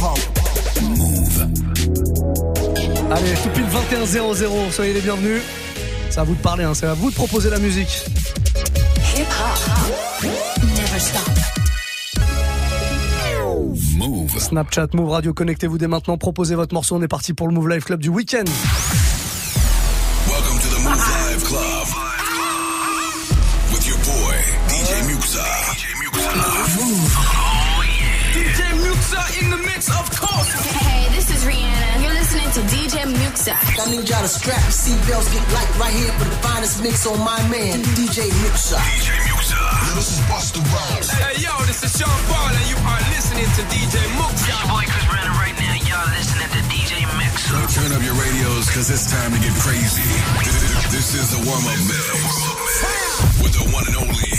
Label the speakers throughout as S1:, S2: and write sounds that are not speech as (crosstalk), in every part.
S1: Move.
S2: Allez, tout pile 21 00, soyez les bienvenus. C'est à vous de parler, hein, c'est à vous de proposer la musique.
S3: Hip hop. Never stop.
S1: Move.
S2: Snapchat, Move Radio, connectez-vous dès maintenant, proposez votre morceau, on est parti pour le Move Life Club du week-end.
S1: Muxa.
S4: I need y'all to strap your seatbelts, get light right here for the finest mix on my man, DJ Muxa.
S1: DJ Muxa. This is Busta Rhymes.
S5: Hey, yo, this is Sean Paul, and you are listening to DJ Muxa.
S6: Your boy Chris Brandon right now. Y'all listening to DJ.
S1: So turn up your radios, cause it's time to get crazy. This is the warm-up mix. With the one and only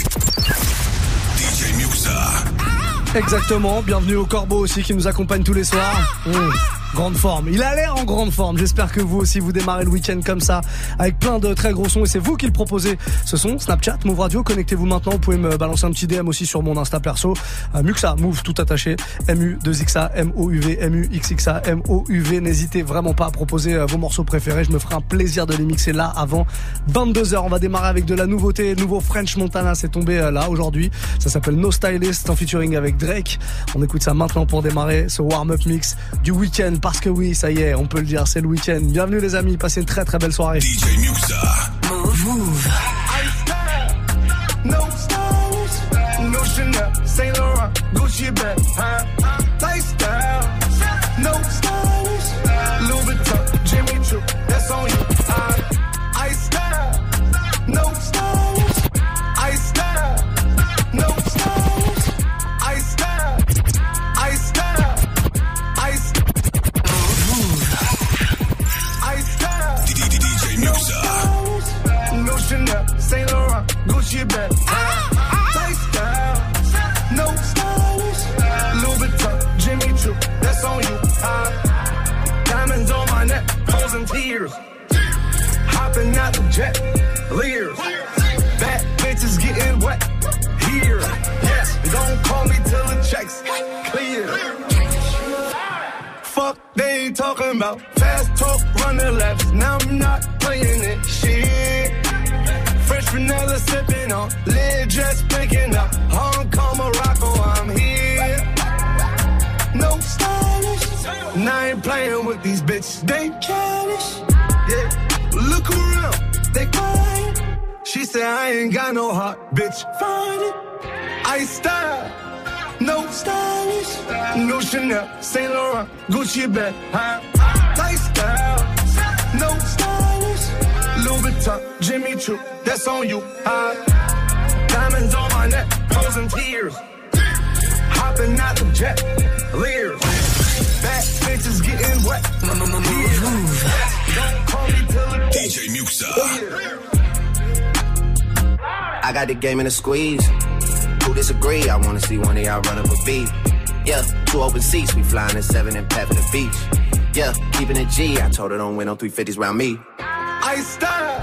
S1: DJ Muxa.
S2: Exactement, bienvenue au Corbeau aussi qui nous accompagne tous les soirs. Mmh, grande forme, il a l'air en grande forme. J'espère que vous aussi vous démarrez le week-end comme ça avec plein de très gros sons et c'est vous qui le proposez. Ce son, Snapchat, Move Radio, connectez-vous maintenant. Vous pouvez me balancer un petit DM aussi sur mon Insta perso. Euh, Muxa, Move tout attaché. MU2XA, M-O-U-V, M-U-X-X-A, M-O-U-V. N'hésitez vraiment pas à proposer euh, vos morceaux préférés. Je me ferai un plaisir de les mixer là avant 22h. On va démarrer avec de la nouveauté. Nouveau French Montana, c'est tombé euh, là aujourd'hui. Ça s'appelle No Stylist en featuring avec Drake. On écoute ça maintenant pour démarrer ce warm-up mix du week-end parce que oui, ça y est, on peut le dire, c'est le week-end. Bienvenue les amis, passez une très très belle soirée.
S1: DJ Muxa.
S7: No styles, no Chanel, Saint Laurent, Gucci bag, huh? Gucci bag, huh? Lifestyle, no stylish, Louis Vuitton, Jimmy Choo, that's on you, huh? Diamonds on my neck, frozen tears. Hopping out the jet, leers. Bad bitches getting wet. Don't call me till the
S1: DJ Muxxa.
S8: I got the game in a squeeze. Who disagree? I wanna see one of y'all run up a beat. Yeah, two open seats, we flying in seven and pep in the beach. Yeah, keeping it G. I told her don't win on 350s round me.
S7: I style,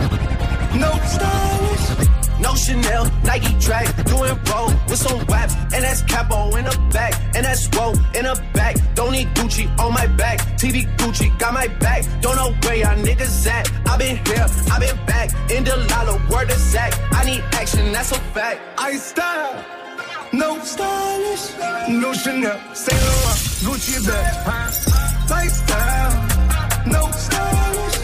S7: no stylish.
S6: No Chanel, Nike track, doing roll with some waps, and that's capo in the back, and that's roll in the back. Don't need Gucci on my back, TV Gucci got my back. Don't know where y'all niggas at. I been here, I been back, in the lala, word of Zach. I need action, that's a fact.
S7: I style, no stylish, no Chanel, Saint Laurent, Gucci bag, huh? Lifestyle, no stylish,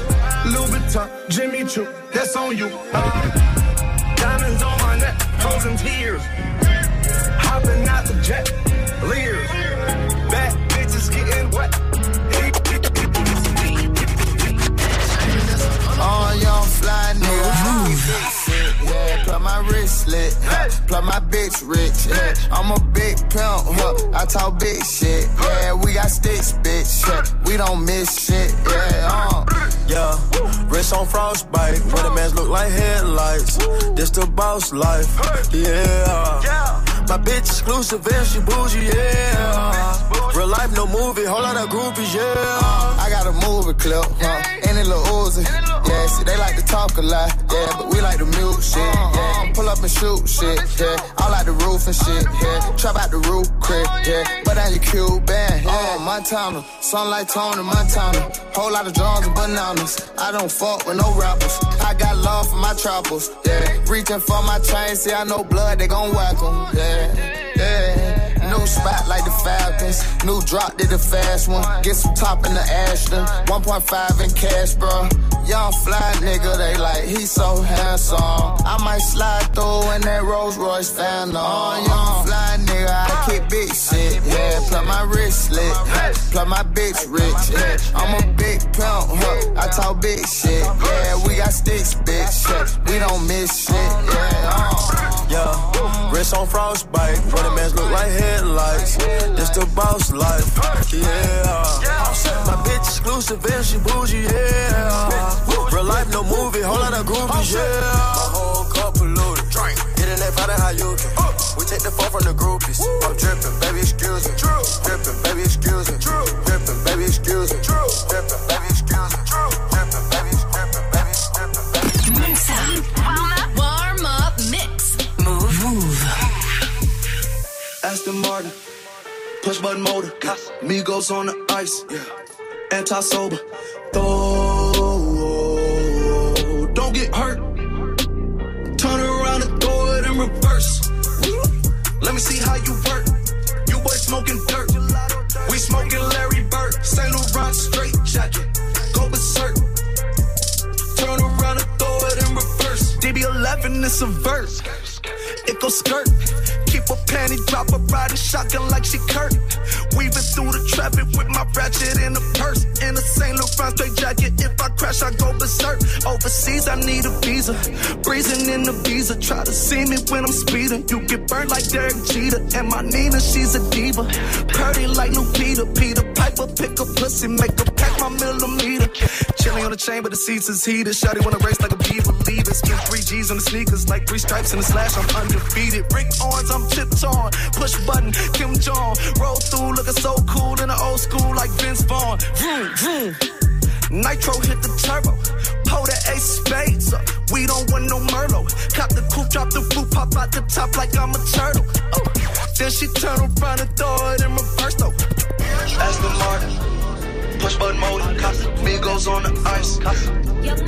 S7: Louis Vuitton, Jimmy Choo, that's on you. Uh, diamonds on my neck, frozen tears. Hopping out the jet, leers. Bad bitches getting wet.
S9: All young fly nigga. Plug my wrist lit. Plug my bitch rich. Yeah, I'm a big pimp. Huh? I talk big shit. Yeah, we got sticks, bitch. Yeah, we don't miss shit. Yeah, uh.
S10: Yeah, wrist on frostbite. Where the mans look like headlights. This the boss life. Yeah. My bitch exclusive and she bougie, yeah. Real life, no movie, whole lot of groupies, yeah.
S9: I got a movie clip, huh? And it little Uzi yeah. See, they like to talk a lot, yeah, but we like to mute shit, yeah. Pull up and shoot shit, yeah. I like the roof and shit, yeah. Trap out the roof, crib, yeah. But now you Cuban, yeah. Oh, Montana, sunlight tone in Montana. Whole lot of drones and bananas. I don't fuck with no rappers. I got love for my troubles, yeah. Reaching for my chain, see, I know blood, they gon' whack em, yeah. Yeah. New spot like the Falcons. New drop did a fast one. Get some top in the Ashton. 1.5 in cash, bro. Young fly nigga, they like, he so handsome. I might slide through in that Rolls Royce fan on. Young fly nigga, I keep big shit. Yeah, plug my wristlet. Plug my bitch rich. Yeah. I'm a big pimp, huh? I talk big shit. Yeah, we got sticks, bitch. We don't miss shit. Yeah, uh,
S11: yeah. Wrist on frostbite. What a man's look like headlights. This the boss life. Yeah. My bitch exclusive and she bougie. Yeah. Real life, no movie. Whole lot of groupies. Yeah. My whole cup polluted. Drink. Getting that powder how you can. We take the fall from the groupies. I'm dripping, baby, excuse me. Dripping, baby, excuse me. Dripping, baby, excuse me. Dripping, baby, excuse me.
S12: push button motor. Me goes on the ice, yeah. Anti sober. Throw, don't get hurt. Turn around and throw it in reverse. Let me see how you work. You boys smoking dirt. We smoking Larry Bird. St. Laurent straight jacket. Go berserk. Turn around and throw it in reverse. DB11 is a verse. It goes skirt. Flip a panty, drop a riding shotgun like she curtain. Weaving through the traffic with my ratchet in a purse. In a St. Laurent straight jacket, if I crash, I go berserk. Overseas, I need a visa. Breezing in the visa, try to see me when I'm speeding. You get burned like Derek Jeter, and my Nina, she's a diva. Purdy like Lupita, Peter Piper, pick a pussy, make a my millimeter. Chilling on the chain, but the seats is heated. Shotty wanna race like a bee believer. Spend three G's on the sneakers, like three stripes in the slash. I'm undefeated. Rick Owens, I'm tiptoeing. Push button, Kim Jong. Roll through, looking so cool in the old school like Vince Vaughn. Vroom, vroom. Nitro hit the turbo. Pull the ace spades up. We don't want no Merlot. Cop the coupe, drop the roof, pop out the top like I'm a turtle. Ooh. Then she turn around and throw it in reverse though. Aston Martin Push button mode, Me goes on the ice.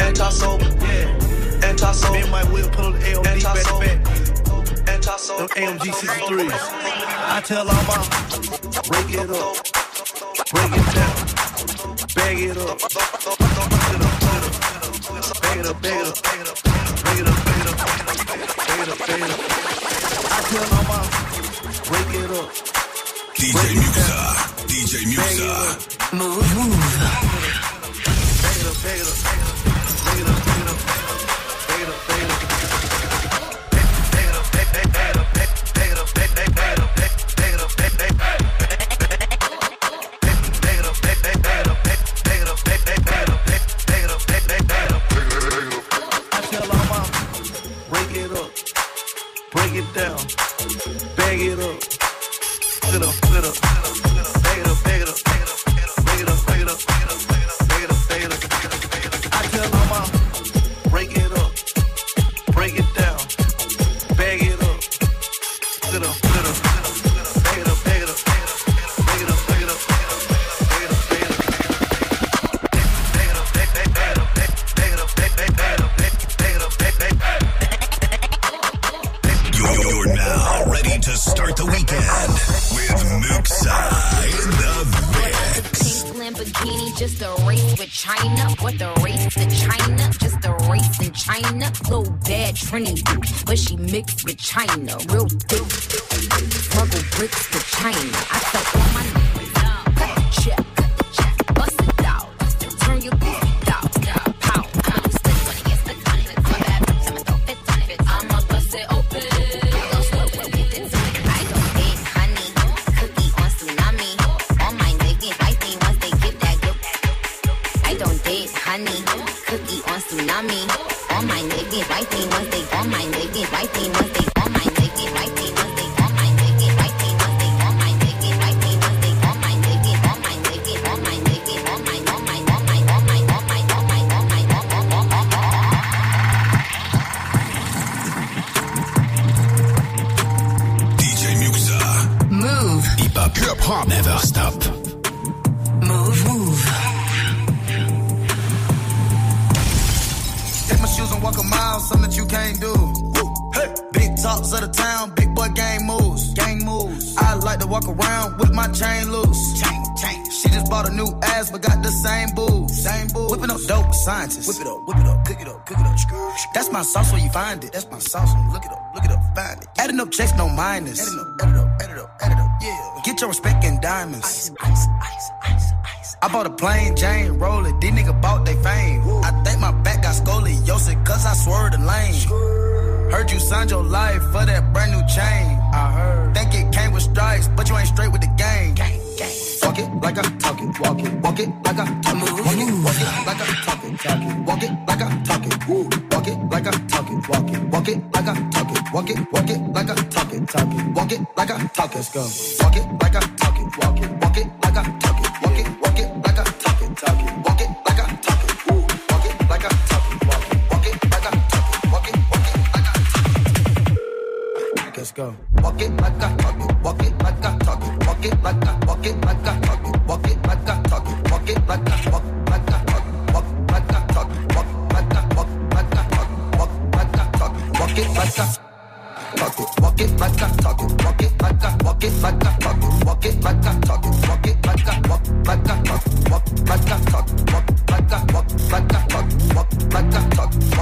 S12: Anti sober. Anti sober. Me and my wheel pull the AOD Anti -sober. back to back. Anti sober.
S13: AMG 63s. I tell all my break it up, break it down, bag it up. Bag it up, bag it up, bag it up, bag it up, bag it up, bag it up. I tell my mom, break it up.
S1: DJ Musa. DJ Musa.
S14: Move. Move. China. my
S15: sauce where you find it. That's my sauce. Look it up, look it up, find it. Adding up checks, no minus. Adding up, add it up, add it up, add it up, yeah. Get your respect in diamonds. Ice, ice, ice, ice, ice. I bought a plain Jane roller. These niggas bought they fame. Woo. I think my back got scoliosis cause I swerved the lane. Sure. Heard you signed your life for that brand new chain. I heard go. Walk it like I talk it, walk it like I talk it, walk it like I, walk it like I talk it, walk it like I talk it, walk it like I, walk like I it, walk like I talk it, walk like I, walk like I talk it, walk like I talk it, walk it like I. Walk like I talk it, walk it like I, walk it like I talk it, walk it like I talk it, walk like I, talk it, walk like I talk it, walk like I talk it, walk like I talk
S16: it.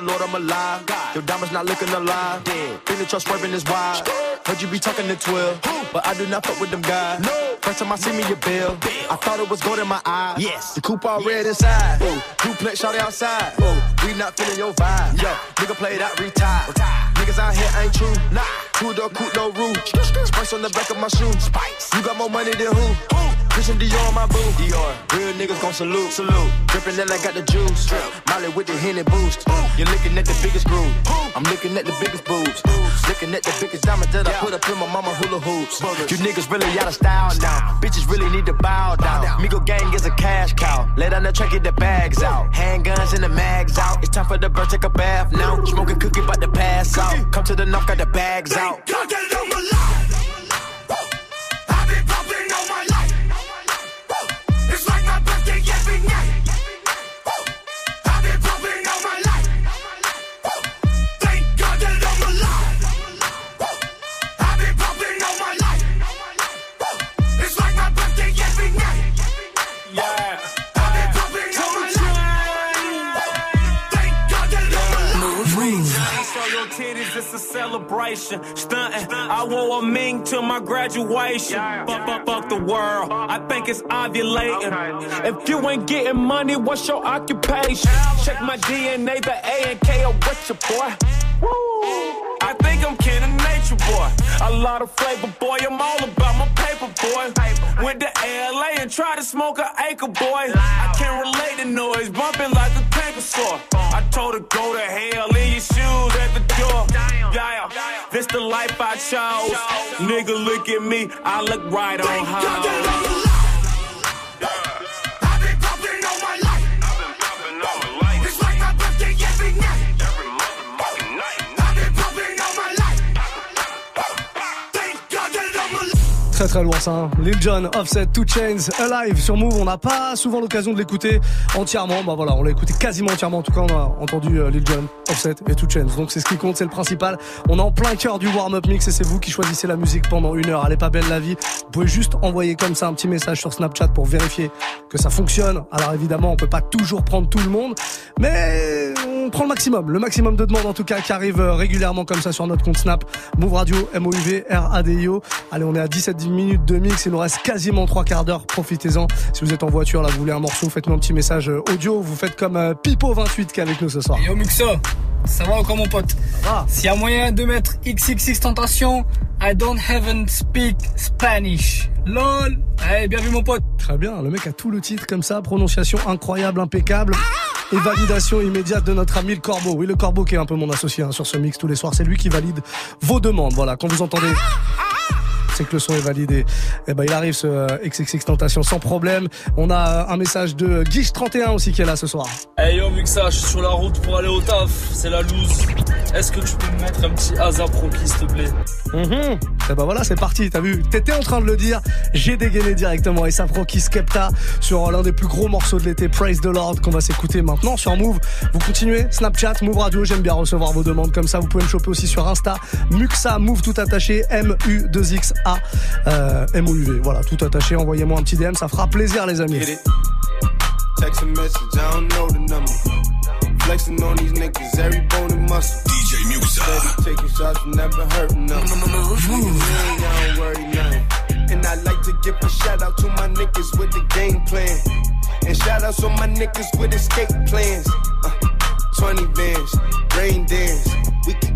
S17: the Lord, I'm alive. God.
S18: Your diamonds not looking alive. Dead. Been trust swerving is wild. Heard you be talking to 12, Who? but I do not fuck with them guys. No. First time I see me, your bill. I thought it was gold in my eye. Yes. The coupe all yes. red inside. Ooh. Duplex shot outside. Ooh. We not feeling your vibe. Yo, nigga play that retire. Niggas out here ain't true. Nah. Two door coupe, no roof. Spice on the back of my shoe. Spice. You got more money than who? Ooh. Christian Dior on my boo. Dior. Real niggas gon' salute. Salute. Drippin' then I got the juice. Drip. Molly with the Henny boost. You're looking at the biggest groove. I'm looking at the biggest boobs. Looking at the biggest diamonds that I put up in my mama hula hoops. You niggas really out of style now. Bitches really need to bow down. Migo gang is a cash cow. Lay down the track, get the bags out. Handguns and the mags out. It's time for the bird, take a bath now. Smoking cookie, about to pass out. Come to the north, got the bags out.
S19: Celebration. Stunting, I wore a ming to my graduation. Fuck, fuck, fuck the world. I think it's ovulating. If you ain't getting money, what's your occupation? Check my DNA, the A and K are with your boy. Woo. I think I'm kin of nature, boy. A lot of flavor, boy. I'm all about my paper, boy. Went to LA and tried to smoke an acre, boy. I can't relate to noise, bumping like a tanker saw. I told her go to hell the life I chose. Nigga, look at me, I look right on high.
S2: Très très lourd ça. hein. Lil Jon, Offset, Two Chains, Alive sur Move. On n'a pas souvent l'occasion de l'écouter entièrement. Bah voilà, on l'a écouté quasiment entièrement. En tout cas, on a entendu euh, Lil Jon, Offset et Two Chains. Donc c'est ce qui compte, c'est le principal. On est en plein cœur du warm-up mix et c'est vous qui choisissez la musique pendant une heure. Elle est pas belle la vie. Vous pouvez juste envoyer comme ça un petit message sur Snapchat pour vérifier que ça fonctionne. Alors évidemment, on peut pas toujours prendre tout le monde, mais prend le maximum. Le maximum de demandes en tout cas qui arrivent euh, régulièrement comme ça sur notre compte Snap. Move Radio, M-O-U-V, R-A-D-I-O. Allez, on est à 17 minutes de mix. Il nous reste quasiment trois quarts d'heure. Profitez-en. Si vous êtes en voiture, là, vous voulez un morceau, faites-nous un petit message euh, audio. Vous faites comme euh, Pipo28 qui est avec nous ce soir.
S20: Yo Muxa, ça va encore mon pote? S'il y a moyen de mettre XXX Tentation, I don't even speak Spanish. LOL Allez, bien vu mon pote
S2: Très bien, le mec a tout le titre comme ça, prononciation incroyable, impeccable. Et validation immédiate de notre ami le Corbeau. Oui, le Corbeau qui est un peu mon associé hein, sur ce mix tous les soirs. C'est lui qui valide vos demandes. Voilà, quand vous entendez c'est que le son est validé. Et ben il arrive ce euh, XXX Tentation sans problème. On a euh, un message de Guiche31 aussi qui est là ce soir.
S21: Hey yo Muxa, je suis sur la route pour aller au taf, c'est la loose. Est-ce que tu peux me mettre un petit hasard proki s'il te plaît?
S2: Mhm. Et ben voilà, c'est parti, t'as vu? T'étais en train de le dire, j'ai dégainé directement. Et ça Proki Skepta sur l'un des plus gros morceaux de l'été, Praise the Lord, qu'on va s'écouter maintenant sur Move. Vous continuez, Snapchat, Move Radio, j'aime bien recevoir vos demandes comme ça. Vous pouvez me choper aussi sur Insta, Muxa, Move tout attaché, M-U-2-X-A, euh, M-O-U-V. Voilà, tout attaché, envoyez-moi un petit DM, ça fera plaisir les amis.
S22: Text a message, I don't know the number. Flexing on these niggas, every bone and muscle.
S1: DJ Muxa.
S22: Steady taking shots, never hurting them. I don't worry nothing. And I like to give a shout out to my niggas with the game plan. And shout outs on my niggas with escape plans. Uh, 20 bands, rain dance. We can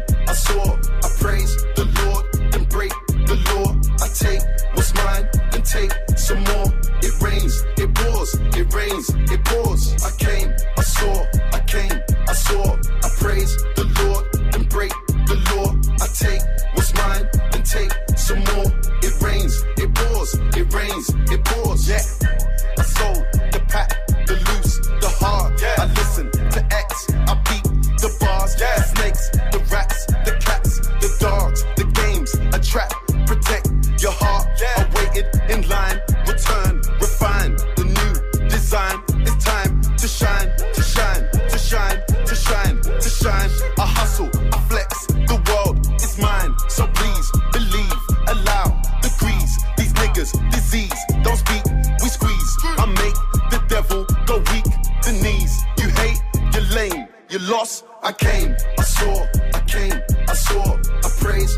S22: I saw. I praise the Lord, then break the law. I take what's mine, then take some more. It rains, it pours, it rains, it pours. I came, I saw, I came, I saw. I praise the Lord, then break the law. I take what's mine, then take some more. It rains, it pours, it rains, it pours. Yeah, I sold the pack, the loose, the hard. Yeah. I listen to X, I beat the bars. Yeah. The snakes, the rats, trap, protect your heart. I waited in line, return, refine the new design. It's time to shine, to shine, to shine, to shine, to shine. I hustle, I flex, the world is mine. So please believe, allow degrees. These niggas, disease, don't speak, we squeeze. I make the devil go weak, the knees. You hate, you're lame, you lost. I came, I saw, I came, I saw. I praise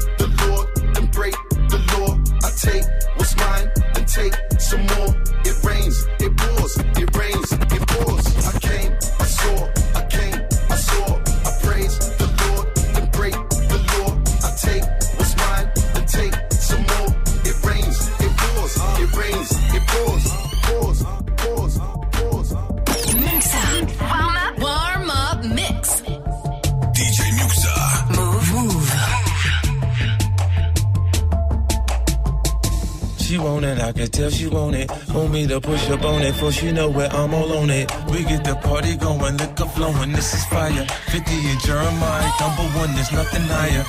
S23: tell she want it. Want me to push up on it, for she know where I'm all on it. We get the party going, liquor flowing, this is fire. 50 and Jeremiah, number one, there's nothing higher.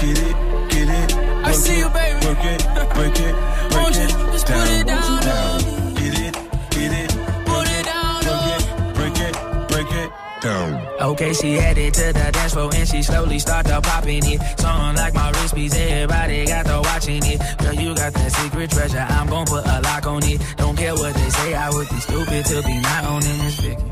S23: Get it, get it.
S24: I see you, baby.
S23: Work it, break it, break
S24: Won't you
S23: it.
S24: just put
S23: down,
S24: it down,
S23: down.
S25: Okay, she headed to the dance floor and she slowly started popping it. Song like my wrist piece, everybody got to watching it. Girl, you got that secret treasure, I'm gon' put a lock on it. Don't care what they say, I would be stupid to be not owning this Vicky.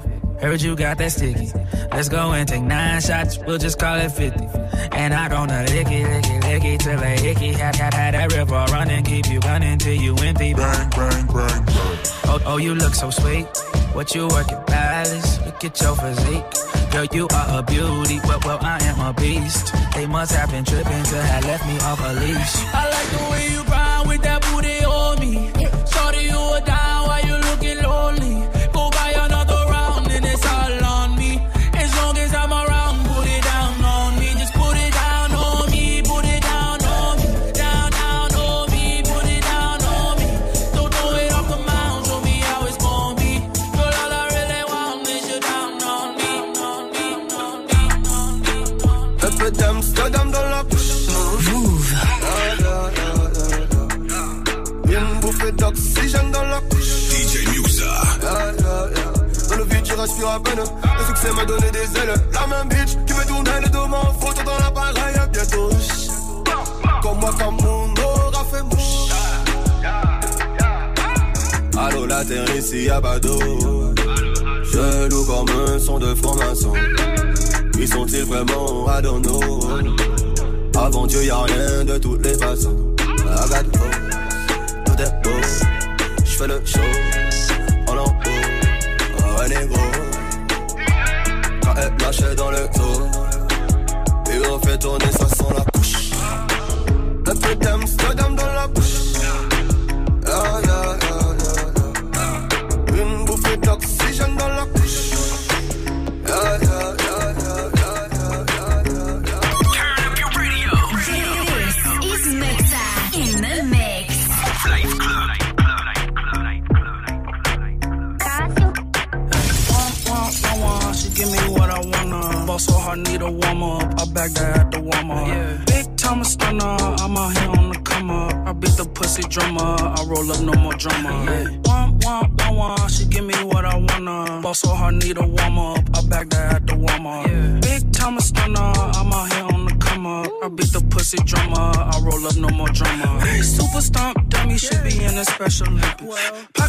S25: Heard you got that sticky. Let's go and take nine shots, we'll just call it 50. And I gonna lick it, lick it, lick it till they hickey. Had, had, had that river running, keep you running till you empty. Bang, bang, bang, bang. Oh, oh, you look so sweet. What you working, balance? Look at your physique. Girl, you are a beauty. but well, I am a beast. They must have been tripping to have left me off a leash.
S24: I like the way you
S22: y'a pas d'eau. Jaloux comme un son de franc-maçon. Ils sont-ils vraiment know Avant Dieu, y'a rien de toutes les façons. The flow, tout est beau. J'fais le show, en en haut. Oh, un négro. Quand elle lâchait dans le dos. Et on fait tourner,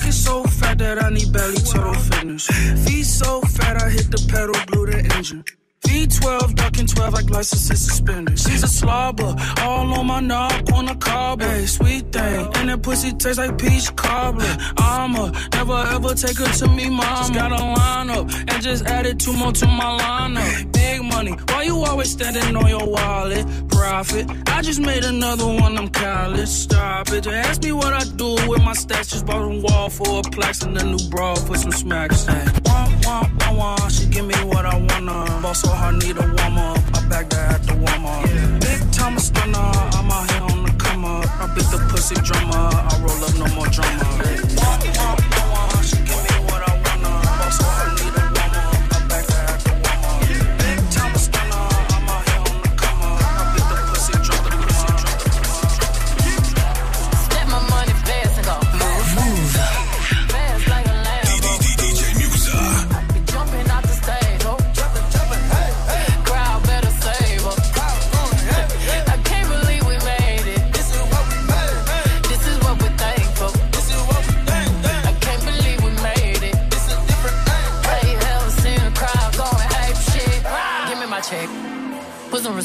S26: Pocket so fat that I need belly total fitness. Feet so fat I hit the pedal, blew the engine. V12, ducking 12 like license and suspended. She's a slobber, all on my knob, on the cobbler. Hey, sweet thing, and that pussy tastes like peach cobbler. I'ma never ever take her to me, mama. Just got a line up and just added two more to my lineup. Big money, why you always standing on your wallet? Profit, I just made another one, I'm college. Stop it, just ask me what I do with my stacks. Just bought a wall for a plaques and a new bra for some smacks. Hey, wah, wah, wah, she give me what I wanna. Boss so hard, need a warm up. I back that at the warm up. Big time stunner, I'm out here on the come up. I beat the pussy drummer, I roll up no more drama. Wah,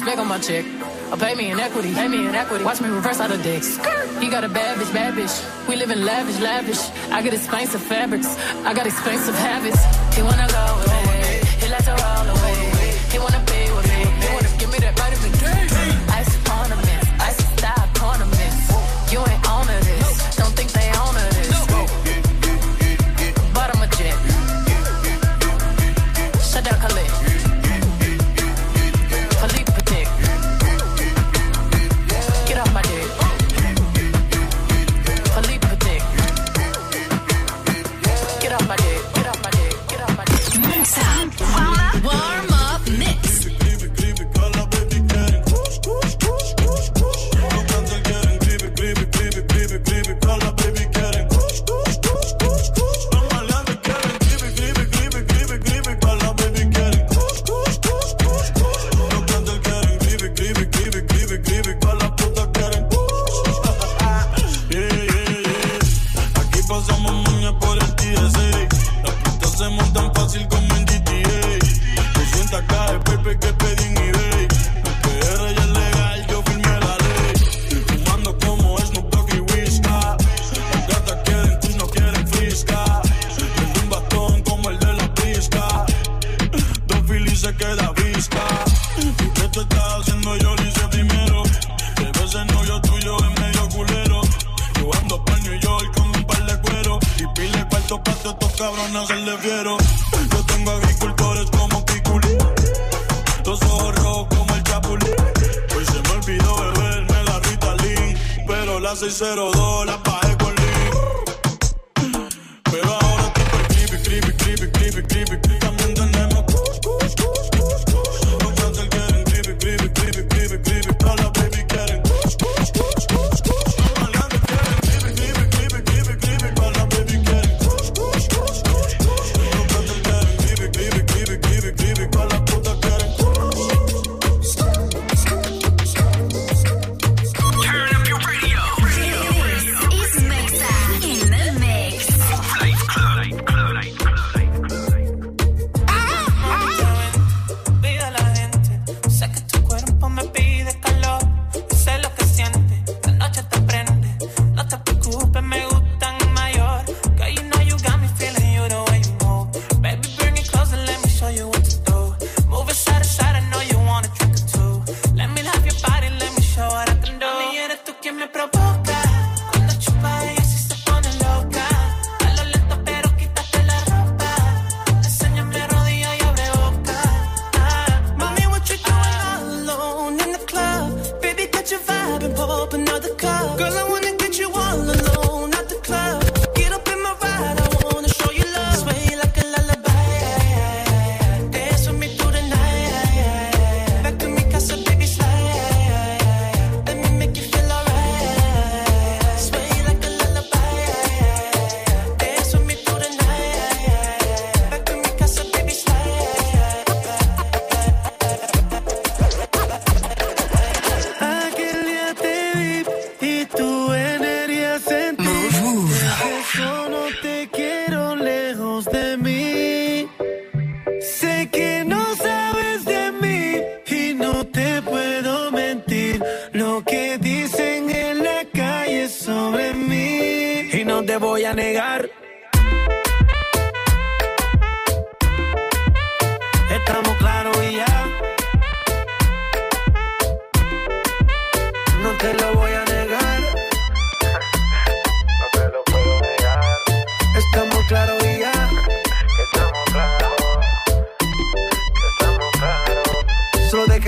S26: Cash back on my check. I
S27: pay me in equity, pay me in equity. Watch me reverse out of dicks. He got a bad bitch, bad bitch. We live in lavish, lavish. I got expensive fabrics. I got expensive habits. He wanna go away. He likes to roll away.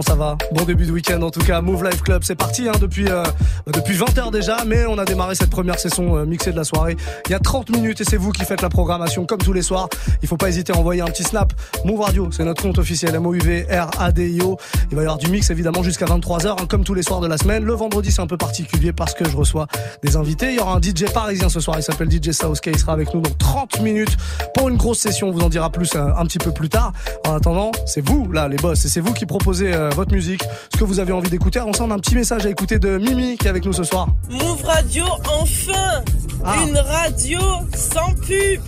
S2: Bon début de week-end en tout cas. Move Life Club, c'est parti hein, depuis euh, depuis 20h déjà, mais on a démarré cette première session euh, mixée de la soirée il y a 30 minutes et c'est vous qui faites la programmation comme tous les soirs. Il faut pas hésiter à envoyer un petit snap. Move Radio, c'est notre compte officiel M O U V R A D I O. Il va y avoir du mix évidemment jusqu'à 23h hein, comme tous les soirs de la semaine. Le vendredi c'est un peu particulier parce que je reçois des invités. Il y aura un DJ parisien ce soir, il s'appelle DJ Southsky, il sera avec nous dans 30 minutes pour une grosse session. On vous en dira plus euh, un petit peu plus tard. En attendant, c'est vous là les boss et c'est vous qui proposez euh, votre musique, ce que vous avez envie d'écouter. On s'en a un petit message à écouter de Mimi qui est avec nous ce soir.
S28: Move Radio, enfin
S2: Ah.
S28: Une radio sans pub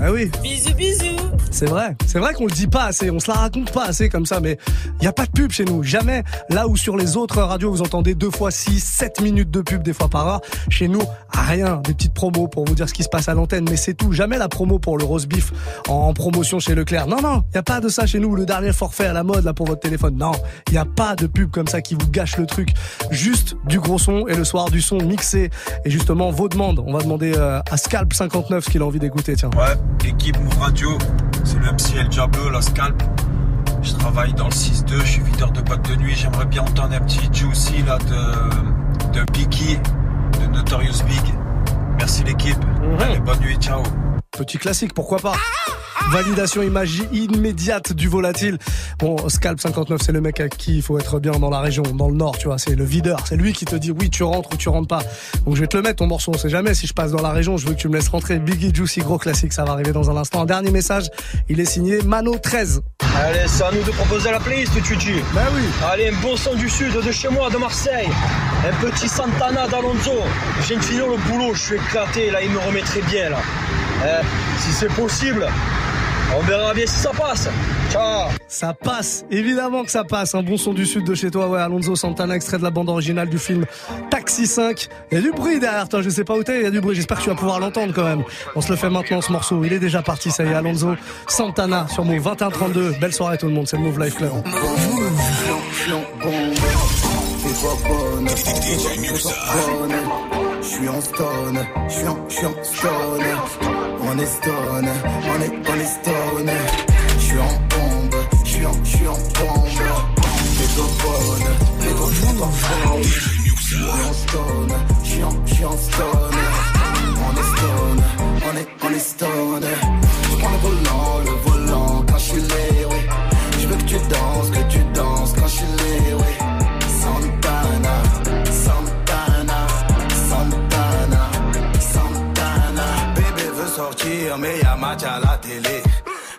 S2: Ah oui.
S28: Bisous, bisous
S2: C'est vrai, c'est vrai qu'on le dit pas assez, on se la raconte pas assez comme ça, mais il y a pas de pub chez nous, jamais. Là où sur les autres radios vous entendez deux fois 6, 7 minutes de pub des fois par heure, chez nous rien, des petites promos pour vous dire ce qui se passe à l'antenne, mais c'est tout. Jamais la promo pour le rose beef en, promotion chez Leclerc. Non non, il y a pas de ça chez nous. Le dernier forfait à la mode là pour votre téléphone. Non, il y a pas de pub comme ça qui vous gâche le truc. Juste du gros son et le soir du son mixé et justement vos demandes. On va demander euh, à Scalp 59 ce qu'il a envie d'écouter. Tiens.
S29: Ouais, équipe Move Radio, c'est le MC El Diablo, la Scalp. Je travaille dans le 6-2, je suis videur de boîte de nuit. J'aimerais bien entendre un petit Juicy là de, de Biggie, de Notorious Big. Merci l'équipe. Allez, bonne nuit, ciao.
S2: Petit classique, pourquoi pas? Validation imagi immédiate du volatile. Bon, Scalp 59, c'est le mec à qui il faut être bien dans la région, dans le nord, tu vois. C'est le videur. C'est lui qui te dit oui, tu rentres ou tu rentres pas. Donc je vais te le mettre ton morceau. On sait jamais si je passe dans la région. Je veux que tu me laisses rentrer. Biggie Juicy, gros classique. Ça va arriver dans un instant. Un dernier message. Il est signé Mano 13.
S30: Allez, c'est à nous de proposer la playlist, tu dis.
S2: Ben oui.
S30: Allez, un bon son du sud, de chez moi, de Marseille. Un petit Santana d'Alonso. Je viens de finir le boulot, je suis éclaté, là, il me remet très bien, là. Eh, si c'est possible, on verra bien si ça passe. Ciao.
S2: Ça passe, évidemment que ça passe. Un bon son du sud de chez toi, ouais. Alonso Santana, extrait de la bande originale du film Taxi 5. Il y a du bruit derrière toi, je sais pas où t'es, il y a du bruit. J'espère que tu vas pouvoir l'entendre quand même. On se le fait maintenant ce morceau. Il est déjà parti, ça y est. Alonso Santana sur Move 2132. Belle soirée tout le monde, c'est le Move Life Club.
S9: Je suis en stone, je suis en, je suis en stone on est stone, on est, on est stone. J'suis en bombe, j'suis en, j'suis en bombe. Métropole, métropole, j'suis en forme. J'suis en stone, j'suis en, j'suis en stone. On est stone, on est, on est stone. J'prends le volant, le volant, quand j'suis. J'veux que tu danses. Sortir, mais y'a match à la télé.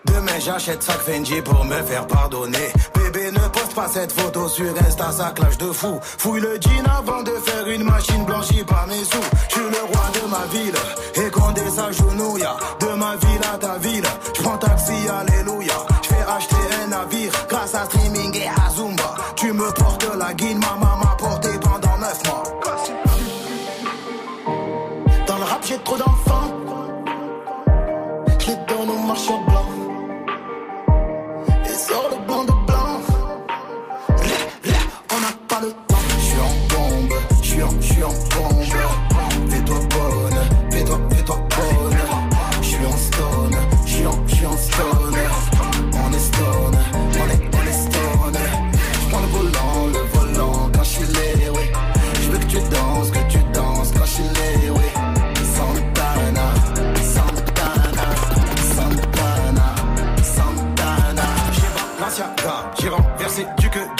S9: Demain j'achète sac Fendi pour me faire pardonner. Bébé ne poste pas cette photo sur Insta, ça clash de fou. Fouille le jean avant de faire une machine blanchie par mes sous. Je suis le roi de ma ville et Condé s'agenouille. De ma ville à ta ville, je prends taxi, alléluia. Je fais acheter un navire grâce à streaming et à Zumba. Tu me portes la guine, ma maman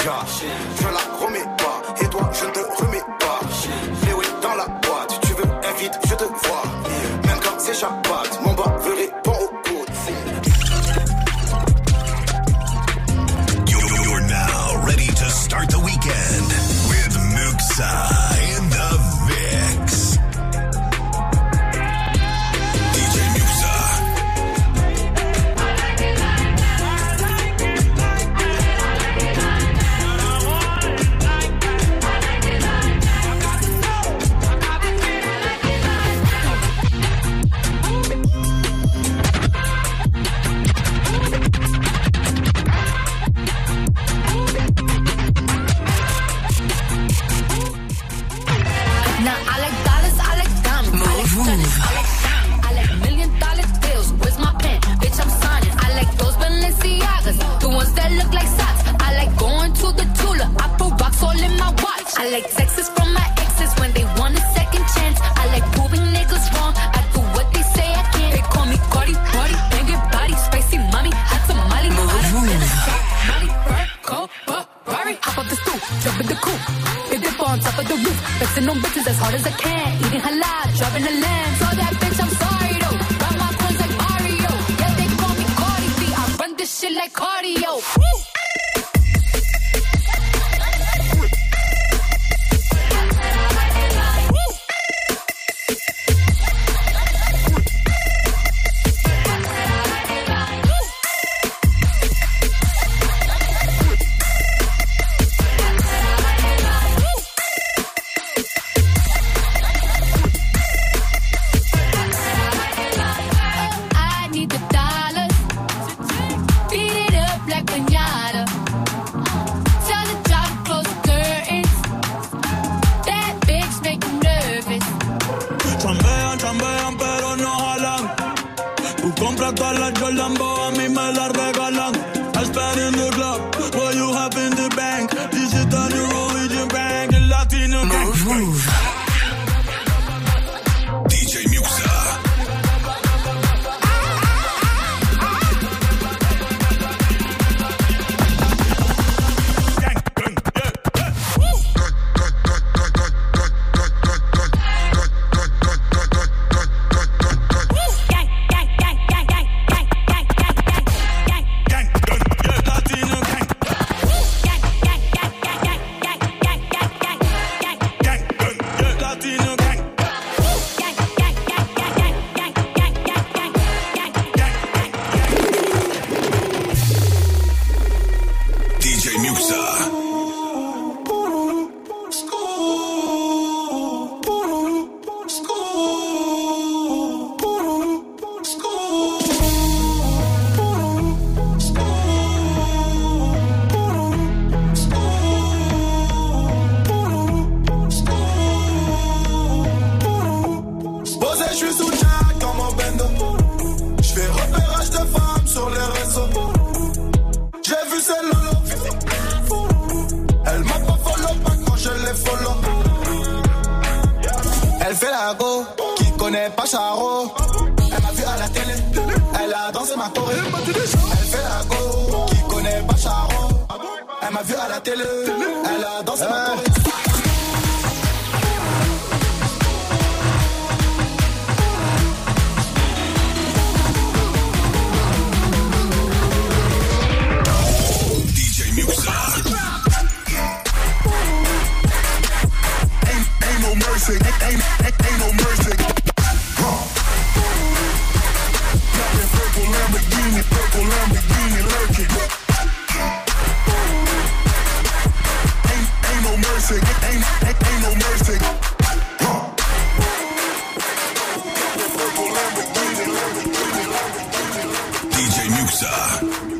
S9: du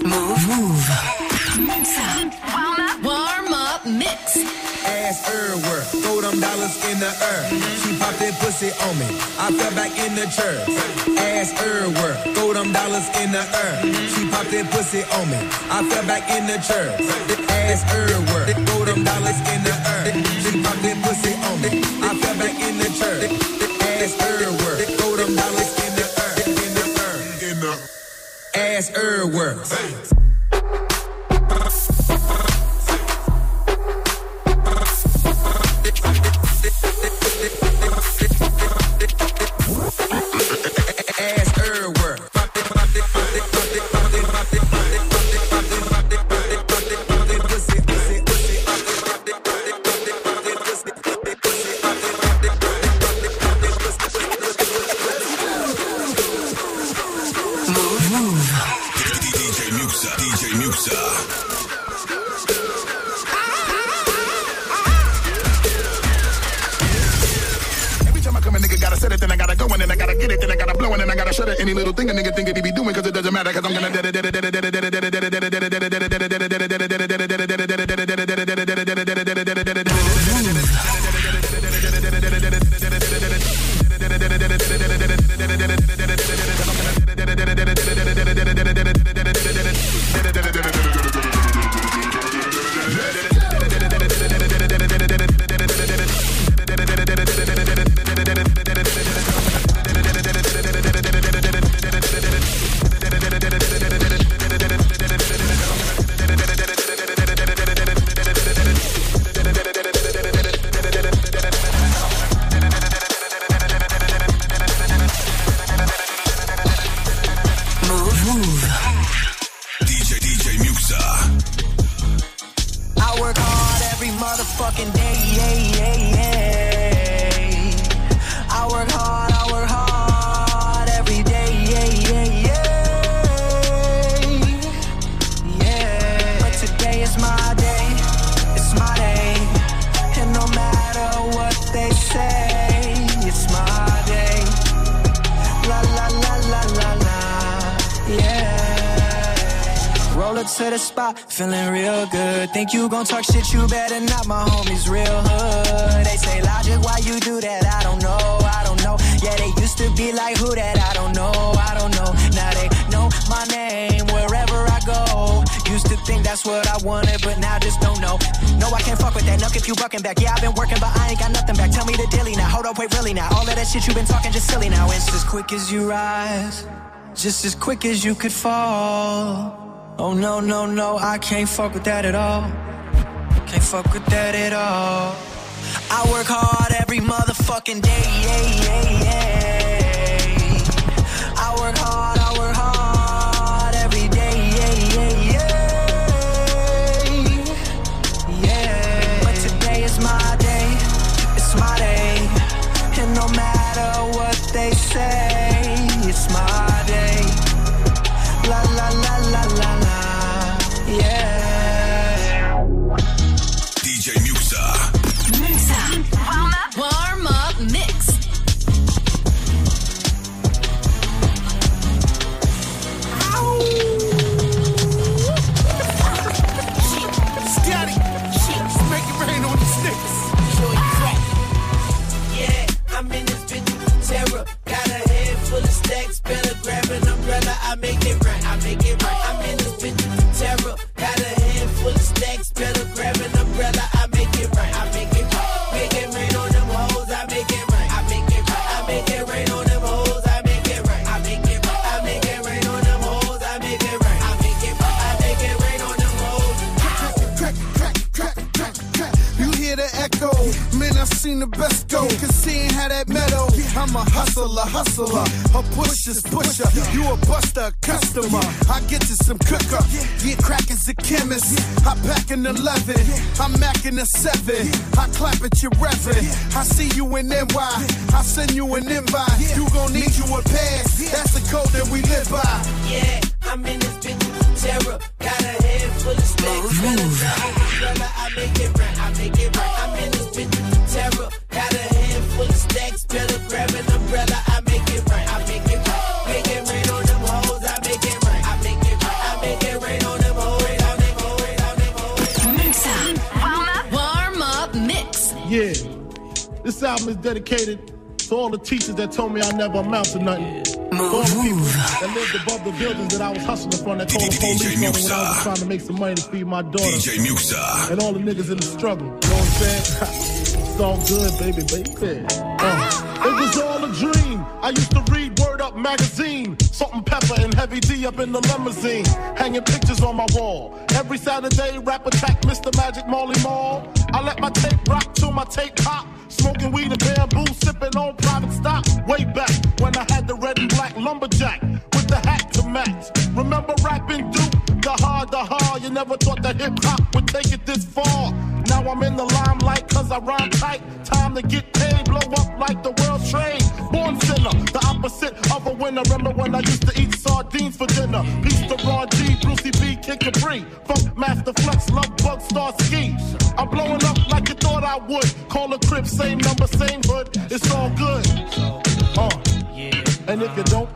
S11: Mouv'. Mouv'. Up. Warm up mix.
S15: Ass everywhere. Throw them dollars in the air. She popped that pussy on me. I fell back in the church. Ass everywhere. Throw them dollars in the air. She popped that pussy on me. I fell back in the church. Ass everywhere. Throw them dollars in the air. She popped that pussy on me. I fell back in the church. Ass everywhere.
S31: that's her works. Think
S32: you gon' talk shit, you better not. My homies real hood. They say logic, why you do that? I don't know, I don't know. Yeah, they used to be like who that? I don't know, I don't know. Now they know my name wherever I go. Used to think that's what I wanted, but now I just don't know. No, I can't fuck with that. Nuck if you bucking back. Yeah, I've been working, but I ain't got nothing back. Tell me the dilly now. Hold up, wait, really now. All of that shit you been talking just silly now. It's as quick as you rise, just as quick as you could fall. Oh no, no, no, I can't fuck with that at all. Can't fuck with that at all. I work hard every motherfucking day.
S17: I
S33: told me I never amount to nothing. To all the people that lived above the buildings that I was hustling from that called the police on when I was trying to make some money to feed my daughter.
S1: DJ Muxxa.
S33: And all the niggas in the struggle. You know what I'm saying? (laughs) it's all good, baby, baby. Uh, it was all a dream. I used to read Word Up magazine. Salt and Pepa and heavy D up in the limousine. Hanging pictures on my wall. Every Saturday, rap attack my tape rock till my tape pop. Smoking weed and bamboo, sipping on private stock. Way back when I had the red and black lumberjack with the hat to match. Remember rapping Duke? The hard, the hard. You never thought that hip hop would take it this far. Now I'm in the limelight cause I rhyme tight. Time to get paid, blow up like the world trade. Born sinner, the opposite of a winner. Remember when I used to eat sardines for dinner? Peace to Ron G, Brucey B, Kid Capri. Funkmaster Flex, Lovebug Starski. I'm blowing up I would. Call a crib, same number, same hood. It's all good. Uh. And if you don't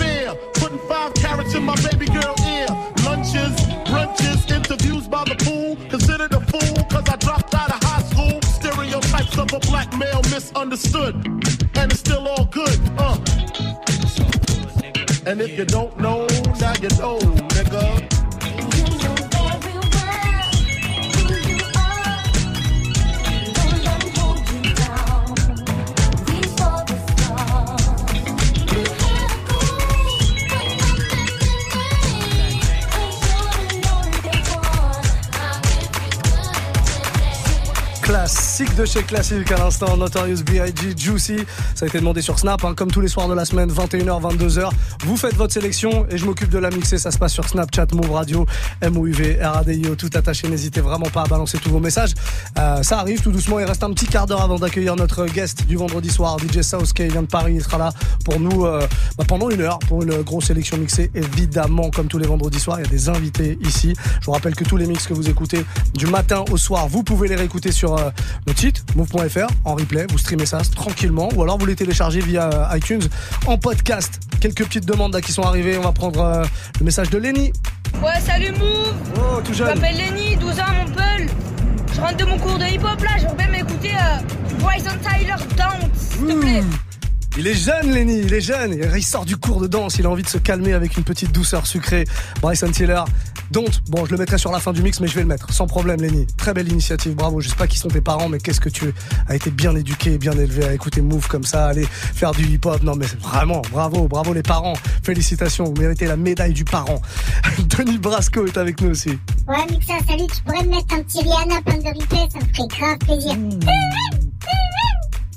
S33: understood, and it's still all good. Uh. And if you don't know, now you know,
S2: Classique de chez Classique à l'instant, Notorious B.I.G. Juicy. Ça a été demandé sur Snap, hein, comme tous les soirs de la semaine, 21h, 22h. Vous faites votre sélection et je m'occupe de la mixer. Ça se passe sur Snapchat, Move Radio, MOUV, RADIO, tout attaché. N'hésitez vraiment pas à balancer tous vos messages. Euh, ça arrive tout doucement. Il reste un petit quart d'heure avant d'accueillir notre guest du vendredi soir, DJ South, qui vient de Paris. Il sera là pour nous euh, bah, pendant une heure pour une grosse sélection mixée. Évidemment, comme tous les vendredis soirs, il y a des invités ici. Je vous rappelle que tous les mix que vous écoutez du matin au soir, vous pouvez les réécouter sur euh, notre site move.fr en replay. Vous streamez ça tranquillement ou alors vous les téléchargez via euh, iTunes en podcast. Quelques petites demandes là qui sont arrivées. On va prendre euh, le message de Lenny.
S34: Ouais, salut Move
S2: Oh, tout
S34: Je
S2: jeune.
S34: m'appelle Lenny, 12 ans Montpellier. Je rentre de mon cours de hip-hop là, j'aimerais bien m'écouter euh, Bryson Tyler Dance, s'il te plaît.
S2: Il est jeune, Lenny, il est jeune. Il sort du cours de danse. Il a envie de se calmer avec une petite douceur sucrée. Bryson Tiller, Don't. Bon, je le mettrai sur la fin du mix, mais je vais le mettre. Sans problème, Lenny. Très belle initiative. Bravo. Je sais pas qui sont tes parents, mais qu'est-ce que tu as été bien éduqué, bien élevé à écouter Move comme ça, aller faire du hip-hop. Non, mais vraiment, bravo, bravo les parents. Félicitations. Vous méritez la médaille du parent. (laughs) Denis Brasco est avec nous aussi.
S35: Ouais, Mixa, salut, tu pourrais me mettre un petit Rihanna plein de replay, ça me ferait grave plaisir.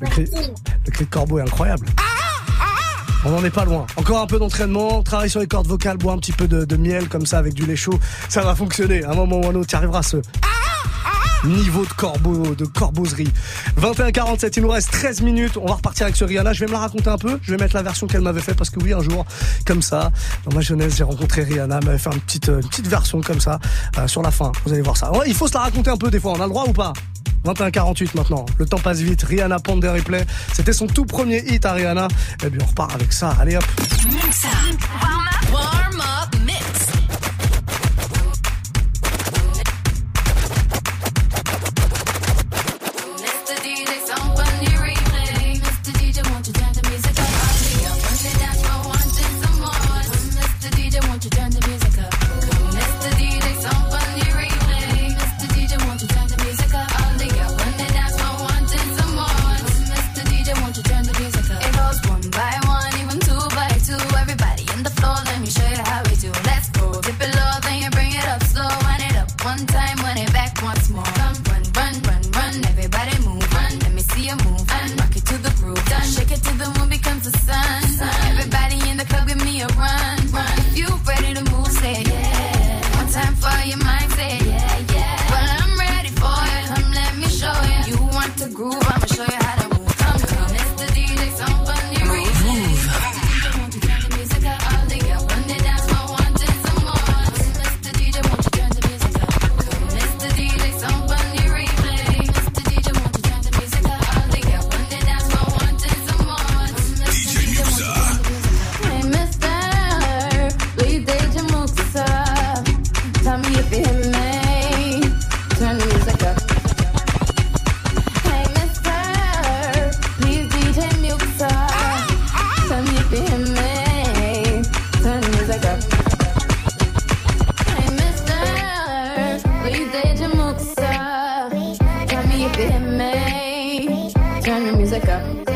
S2: Le cri, de corbeau est incroyable. On n'en est pas loin. Encore un peu d'entraînement, travaille sur les cordes vocales, bois un petit peu de, miel comme ça avec du lait chaud. Ça va fonctionner. À un moment ou à un autre, tu arriveras à ce niveau de corbeau, de corbeauserie. 21h47, il nous reste 13 minutes. On va repartir avec ce Rihanna. Je vais me la raconter un peu. Je vais mettre la version qu'elle m'avait fait parce que oui, un jour, comme ça, dans ma jeunesse, j'ai rencontré Rihanna. Elle m'avait fait une petite, euh, une petite version comme ça euh, sur la fin. Vous allez voir ça. Il faut se la raconter un peu des fois. On a le droit ou pas? 21h48 maintenant. Le temps passe vite. Rihanna Pond des replays. C'était son tout premier hit à Rihanna. Et bien, on repart avec ça. Allez hop.
S3: Warm up your Muxa.
S32: Tell me if you me. Turn the music up.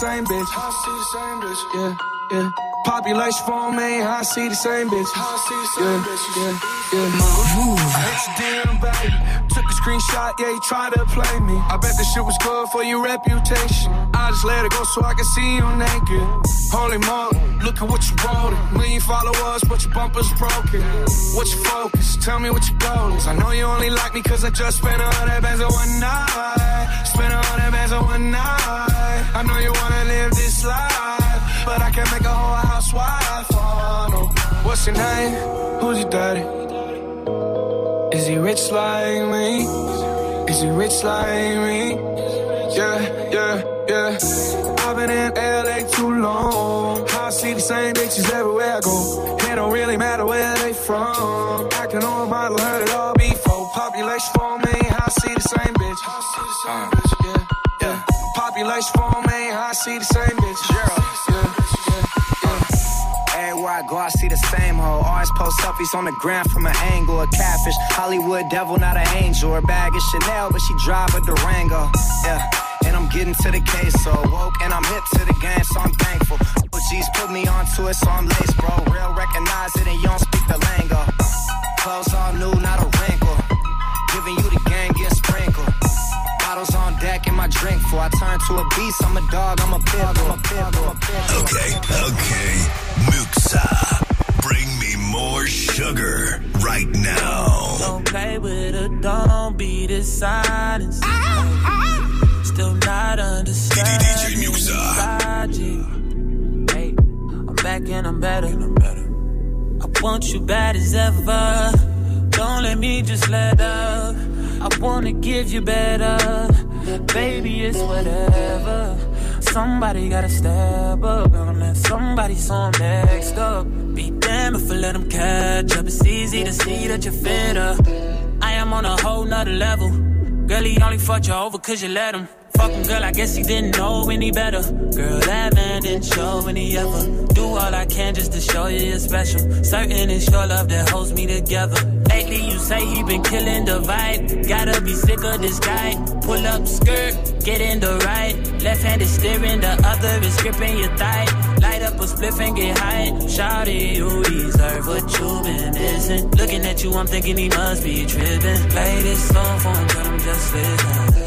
S7: same bitch. I see the same bitch. Yeah, yeah. Population for me, I see the same bitch. I see the same yeah, bitch. Yeah, yeah. Mouv'. Damn baby, took a screenshot. Yeah, you tried to play me. I bet this shit was good for your reputation. I just let it go so I can see you naked. Holy moly, look at what you wrote. Million followers, but your bumper's broken. What's your focus? Tell me what your goal is. I know you only like me cause I just spent a hundred bands on one night. Spent a hundred bands on one night. I know you wanna live this life, but I can make a whole housewife fall. Oh. What's your name? Who's your daddy? Is he rich like me? Is he rich like me? Yeah, yeah, yeah. I've been in LA too long. I see the same bitches everywhere I go. It don't really matter where they from. Acting on model, heard it all before. Population for me, I see the same bitch. I yeah, yeah. Population for I see the same bitch. Yeah.
S36: Everywhere I go, I see the same hoe. Always post selfies on the ground from an angle. A catfish, Hollywood devil, not an angel. Her bag is Chanel, but she drive a Durango. Yeah, and I'm getting to the case, so woke and I'm hip to the game, so I'm thankful. OGs put me onto it, so I'm laced, bro. Real recognize it, and you don't speak the lingo. Clothes all new, not a wrinkle. And my drink full. I turn to a beast, I'm a dog, I'm a pit bull. I'm a pit bull.
S1: Okay, okay. Muxxa, bring me more sugar right now.
S25: Don't play with her, don't be the silence. Still not understanding logic. Hey, I'm back and I'm better. I want you bad as ever. Don't let me just let up. I wanna give you better. Baby, it's whatever. Somebody gotta step up and somebody so next up. Be damned if I let them catch up. It's easy to see that you're fitter. I am on a whole nother level. Girl, he only fucked you over cause you let him. Girl, I guess he didn't know any better. Girl, that man didn't show any ever. Do all I can just to show you you're special. Certain it's your love that holds me together. Lately, you say he been killing the vibe. Gotta be sick of this guy. Pull up skirt, get in the right. Left hand is steering, the other is gripping your thigh. Light up a spliff and get high. Shawty, you deserve what you been missing. Looking at you, I'm thinking he must be tripping. Play this song for him, but I'm just listening.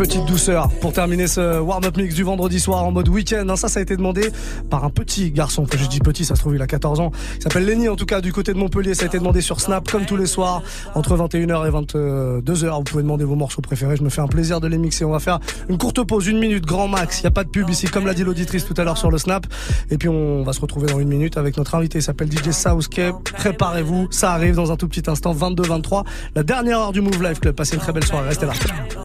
S2: Petite douceur pour terminer ce warm-up mix du vendredi soir en mode week-end. hein. Ça, ça a été demandé par un petit garçon. Enfin, je dis petit, ça se trouve, il a 14 ans. Il s'appelle Lenny, en tout cas, du côté de Montpellier. Ça a été demandé sur Snap, comme tous les soirs, entre 21h et 22h. Vous pouvez demander vos morceaux préférés. Je me fais un plaisir de les mixer. On va faire une courte pause, une minute, grand max. Il n'y a pas de pub ici, comme l'a dit l'auditrice tout à l'heure sur le Snap. Et puis, on va se retrouver dans une minute avec notre invité. Il s'appelle DJ Southscape. Préparez-vous. Ça arrive dans un tout petit instant, 22-23. La dernière heure du Move Life Club. Passez une très belle soirée. Restez là.